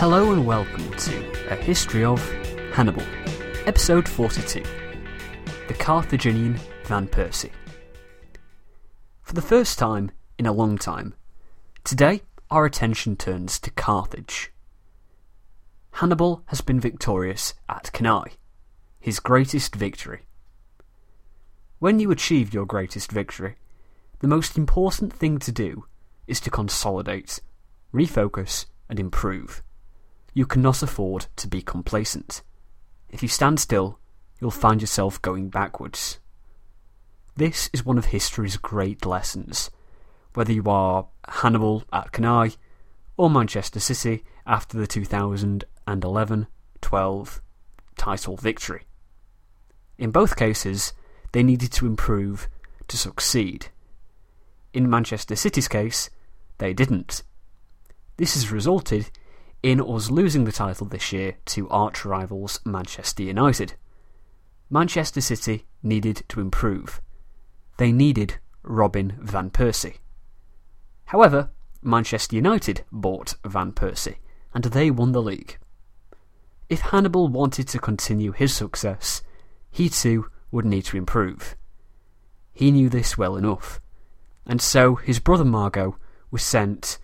Hello and welcome to A History of Hannibal, Episode 42 The Carthaginian Van Persie. For the first time in a long time, today our attention turns to Carthage. Hannibal has been victorious at Cannae, his greatest victory. When you achieve your greatest victory, the most important thing to do is to consolidate, refocus, and improve. You cannot afford to be complacent. If you stand still, you'll find yourself going backwards. This is one of history's great lessons. Whether you are Hannibal at Cannae or Manchester City after the 2011 12 title victory. In both cases, they needed to improve to succeed. In Manchester City's case, they didn't. This has resulted in us losing the title this year to arch rivals Manchester United. Manchester City needed to improve. They needed Robin Van Persie. However, Manchester United bought Van Persie, and they won the league. If Hannibal wanted to continue his success, he too would need to improve. He knew this well enough, and so his brother Mago was sent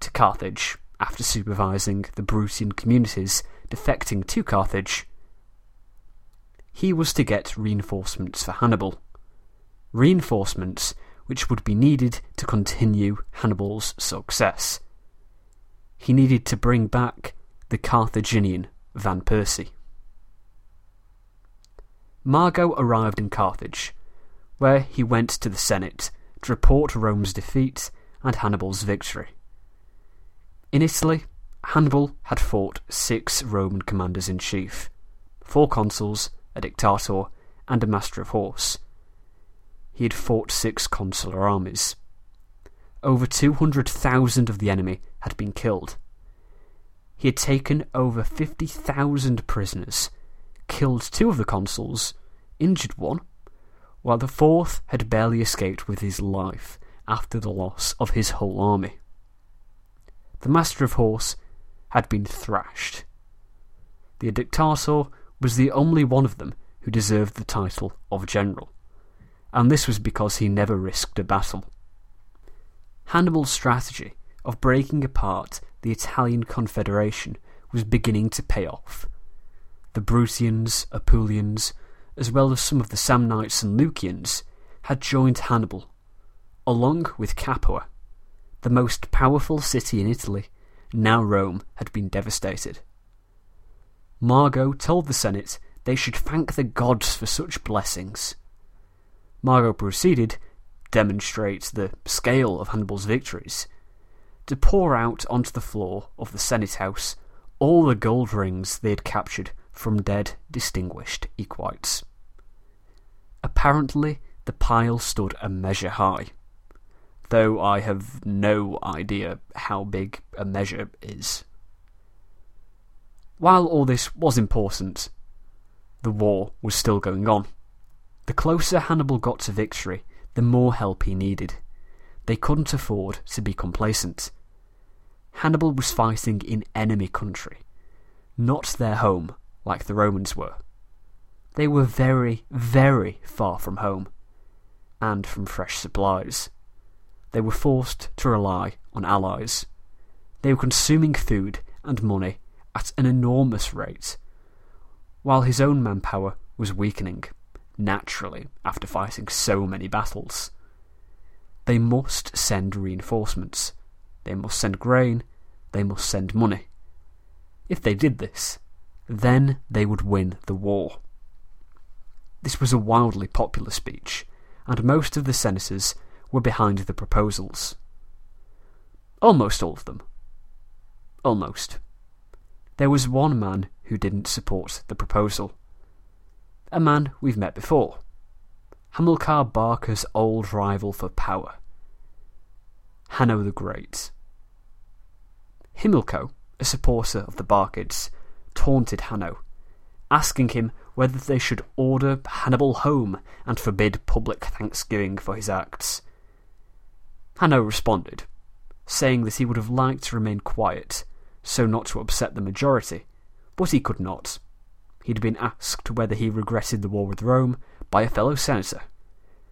to Carthage after supervising the Brutian communities defecting to Carthage. He was to get reinforcements for Hannibal. Reinforcements which would be needed to continue Hannibal's success. He needed to bring back the Carthaginian Van Persie. Mago arrived in Carthage, where he went to the Senate to report Rome's defeat and Hannibal's victory. In Italy, Hannibal had fought six Roman commanders in chief, four consuls, a dictator, and a master of horse. He had fought six consular armies. Over 200,000 of the enemy had been killed. He had taken over 50,000 prisoners, killed two of the consuls, injured one, while the fourth had barely escaped with his life after the loss of his whole army the master of horse had been thrashed. The dictator was the only one of them who deserved the title of general, and this was because he never risked a battle. Hannibal's strategy of breaking apart the Italian Confederation was beginning to pay off. The Brutians, Apulians, as well as some of the Samnites and Lucians, had joined Hannibal, along with Capua the most powerful city in Italy, now Rome had been devastated. Mago told the Senate they should thank the gods for such blessings. Mago proceeded, demonstrate the scale of Hannibal's victories, to pour out onto the floor of the Senate House all the gold rings they had captured from dead distinguished equites. Apparently, the pile stood a measure high though I have no idea how big a measure is. While all this was important, the war was still going on. The closer Hannibal got to victory, the more help he needed. They couldn't afford to be complacent. Hannibal was fighting in enemy country, not their home like the Romans were. They were very, very far from home, and from fresh supplies they were forced to rely on allies. They were consuming food and money at an enormous rate, while his own manpower was weakening, naturally, after fighting so many battles. They must send reinforcements. They must send grain. They must send money. If they did this, then they would win the war. This was a wildly popular speech, and most of the senators were behind the proposals. Almost all of them. Almost. There was one man who didn't support the proposal. A man we've met before. Hamilcar Barca's old rival for power. Hanno the Great. Himilco, a supporter of the Barcids, taunted Hanno, asking him whether they should order Hannibal home and forbid public thanksgiving for his acts. Hanno responded, saying that he would have liked to remain quiet, so not to upset the majority, but he could not. He'd been asked whether he regretted the war with Rome by a fellow senator.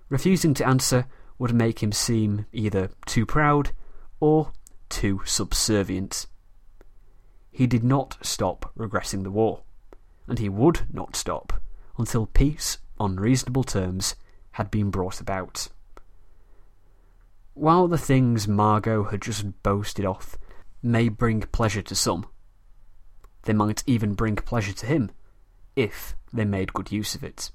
Refusing to answer would make him seem either too proud or too subservient. He did not stop regretting the war, and he would not stop until peace on reasonable terms had been brought about. While the things Mago had just boasted off may bring pleasure to some, they might even bring pleasure to him, if they made good use of it.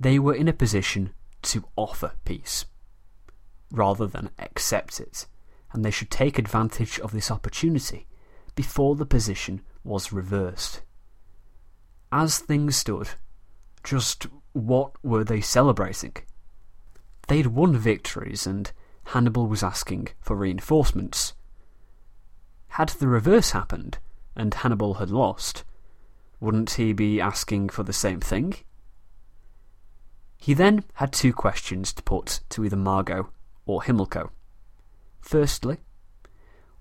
They were in a position to offer peace, rather than accept it, and they should take advantage of this opportunity before the position was reversed. As things stood, just what were they celebrating? They'd won victories, and Hannibal was asking for reinforcements. Had the reverse happened, and Hannibal had lost, wouldn't he be asking for the same thing? He then had two questions to put to either Mago or Himilco. Firstly,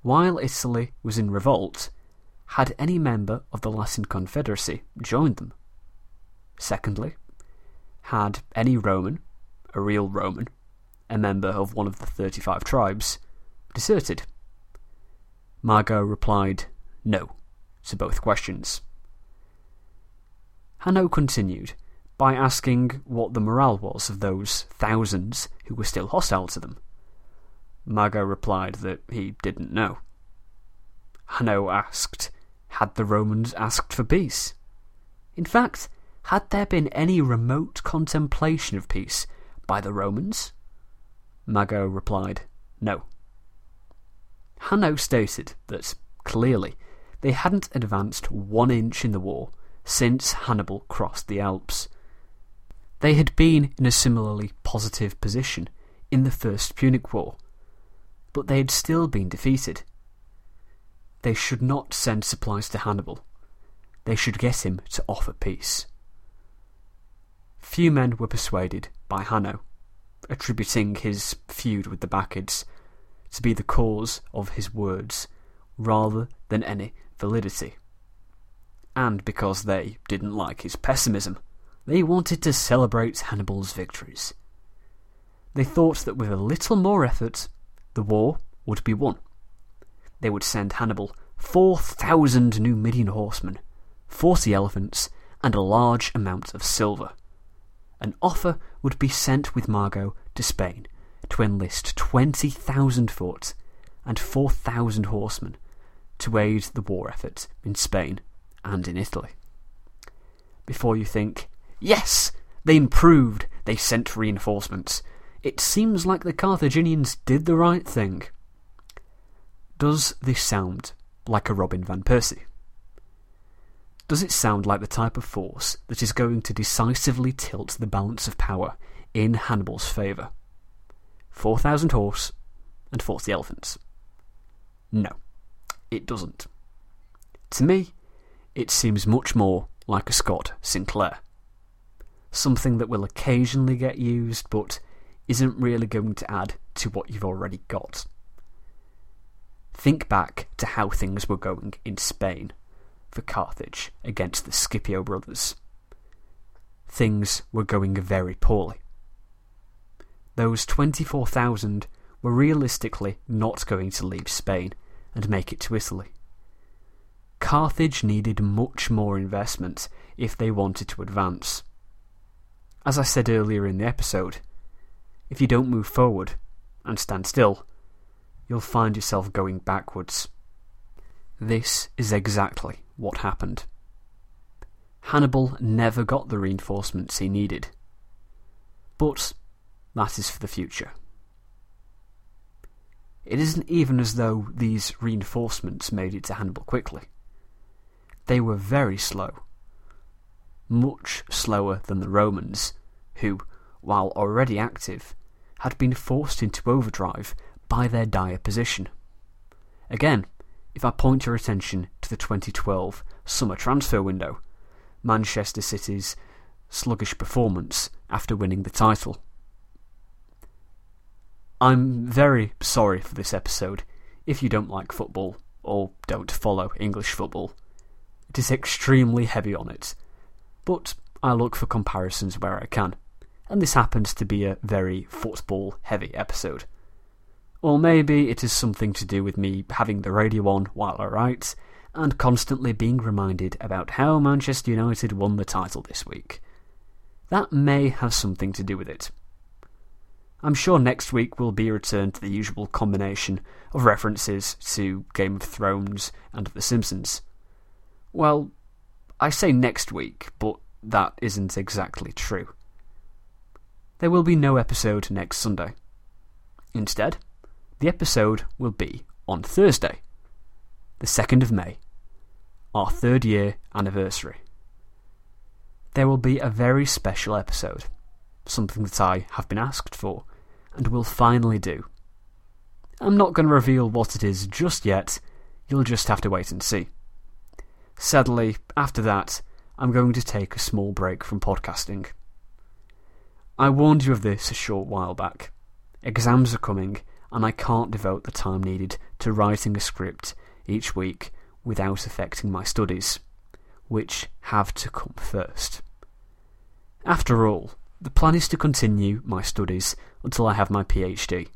while Italy was in revolt, had any member of the Latin Confederacy joined them? Secondly, had any Roman, a real Roman, a member of one of the 35 tribes, deserted? Mago replied no to both questions. Hanno continued by asking what the morale was of those thousands who were still hostile to them. Mago replied that he didn't know. Hanno asked, had the Romans asked for peace? In fact, had there been any remote contemplation of peace by the Romans? Mago replied, no. Hanno stated that, clearly, they hadn't advanced one inch in the war since Hannibal crossed the Alps. They had been in a similarly positive position in the First Punic War, but they had still been defeated. They should not send supplies to Hannibal. They should get him to offer peace. Few men were persuaded by Hanno, attributing his feud with the Barcids to be the cause of his words rather than any validity. And because they didn't like his pessimism, they wanted to celebrate Hannibal's victories. They thought that with a little more effort, the war would be won. They would send Hannibal 4,000 Numidian horsemen, 40 elephants, and a large amount of silver. An offer would be sent with Mago to Spain to enlist 20,000 foot and 4,000 horsemen to aid the war effort in Spain and in Italy. Before you think, Yes! They improved. They sent reinforcements. It seems like the Carthaginians did the right thing. Does this sound like a Robin van Persie? Does it sound like the type of force that is going to decisively tilt the balance of power in Hannibal's favour? 4,000 horse and 40 elephants. No, it doesn't. To me, it seems much more like a Scott Sinclair something that will occasionally get used but isn't really going to add to what you've already got. Think back to how things were going in Spain for Carthage against the Scipio brothers. Things were going very poorly. Those 24,000 were realistically not going to leave Spain and make it to Italy. Carthage needed much more investment if they wanted to advance. As I said earlier in the episode, if you don't move forward and stand still, you'll find yourself going backwards. This is exactly what happened. Hannibal never got the reinforcements he needed. But that is for the future. It isn't even as though these reinforcements made it to Hannibal quickly. They were very slow much slower than the Romans, who, while already active, had been forced into overdrive by their dire position. Again, if I point your attention to the 2012 summer transfer window, Manchester City's sluggish performance after winning the title. I'm very sorry for this episode if you don't like football or don't follow English football. It is extremely heavy on it, but I look for comparisons where I can, and this happens to be a very football heavy episode. Or maybe it is something to do with me having the radio on while I write, and constantly being reminded about how Manchester United won the title this week. That may have something to do with it. I'm sure next week will be returned to the usual combination of references to Game of Thrones and The Simpsons. Well, I say next week, but that isn't exactly true. There will be no episode next Sunday. Instead, the episode will be on Thursday, the 2nd of May, our third year anniversary. There will be a very special episode, something that I have been asked for and will finally do. I'm not going to reveal what it is just yet, you'll just have to wait and see. Sadly, after that, I'm going to take a small break from podcasting. I warned you of this a short while back. Exams are coming, and I can't devote the time needed to writing a script each week without affecting my studies, which have to come first. After all, the plan is to continue my studies until I have my PhD,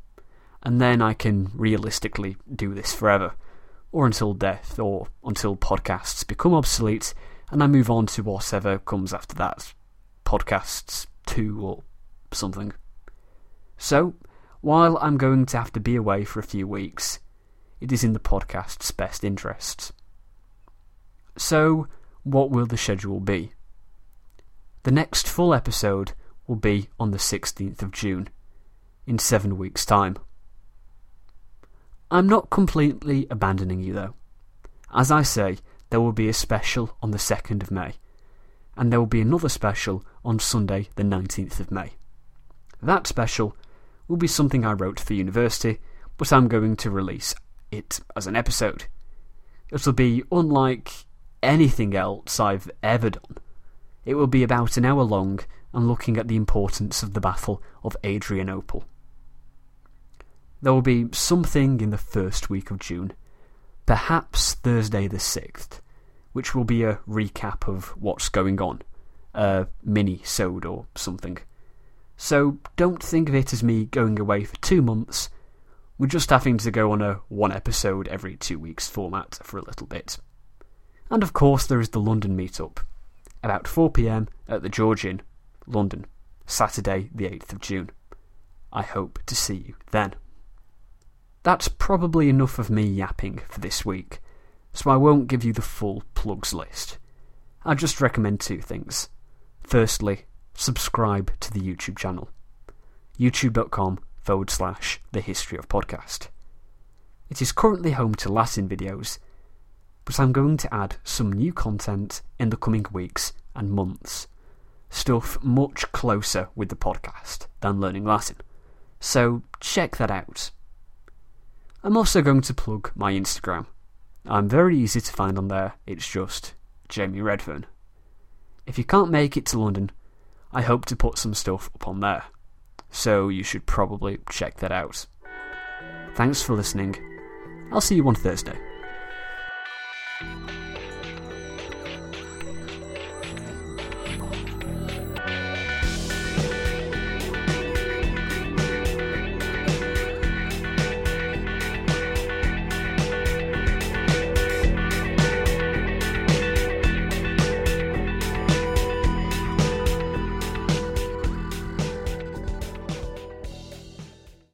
and then I can realistically do this forever, or until death, or until podcasts become obsolete and I move on to whatever comes after that. Podcasts 2 or something. So, while I'm going to have to be away for a few weeks, it is in the podcast's best interests. So, what will the schedule be? The next full episode will be on the 16th of June, in seven weeks' time. I'm not completely abandoning you though. As I say, there will be a special on the 2nd of May, and there will be another special on Sunday, the 19th of May. That special will be something I wrote for university, but I'm going to release it as an episode. It'll be unlike anything else I've ever done. It will be about an hour long and looking at the importance of the Battle of Adrianople. There will be something in the first week of June, perhaps Thursday the 6th, which will be a recap of what's going on, a mini-sode or something. So don't think of it as me going away for two months. We're just having to go on a one episode every two weeks format for a little bit. And of course, there is the London meetup, about 4pm at the George Inn London, Saturday, the 8th of June. I hope to see you then. That's probably enough of me yapping for this week, so I won't give you the full plugs list. I just recommend two things. Firstly, subscribe to the YouTube channel youtube.com forward slash the history of podcast. It is currently home to Latin videos, but I'm going to add some new content in the coming weeks and months stuff much closer with the podcast than learning Latin. So check that out. I'm also going to plug my Instagram. I'm very easy to find on there, it's just Jamie Redfern. If you can't make it to London, I hope to put some stuff up on there. So you should probably check that out. Thanks for listening. I'll see you on Thursday.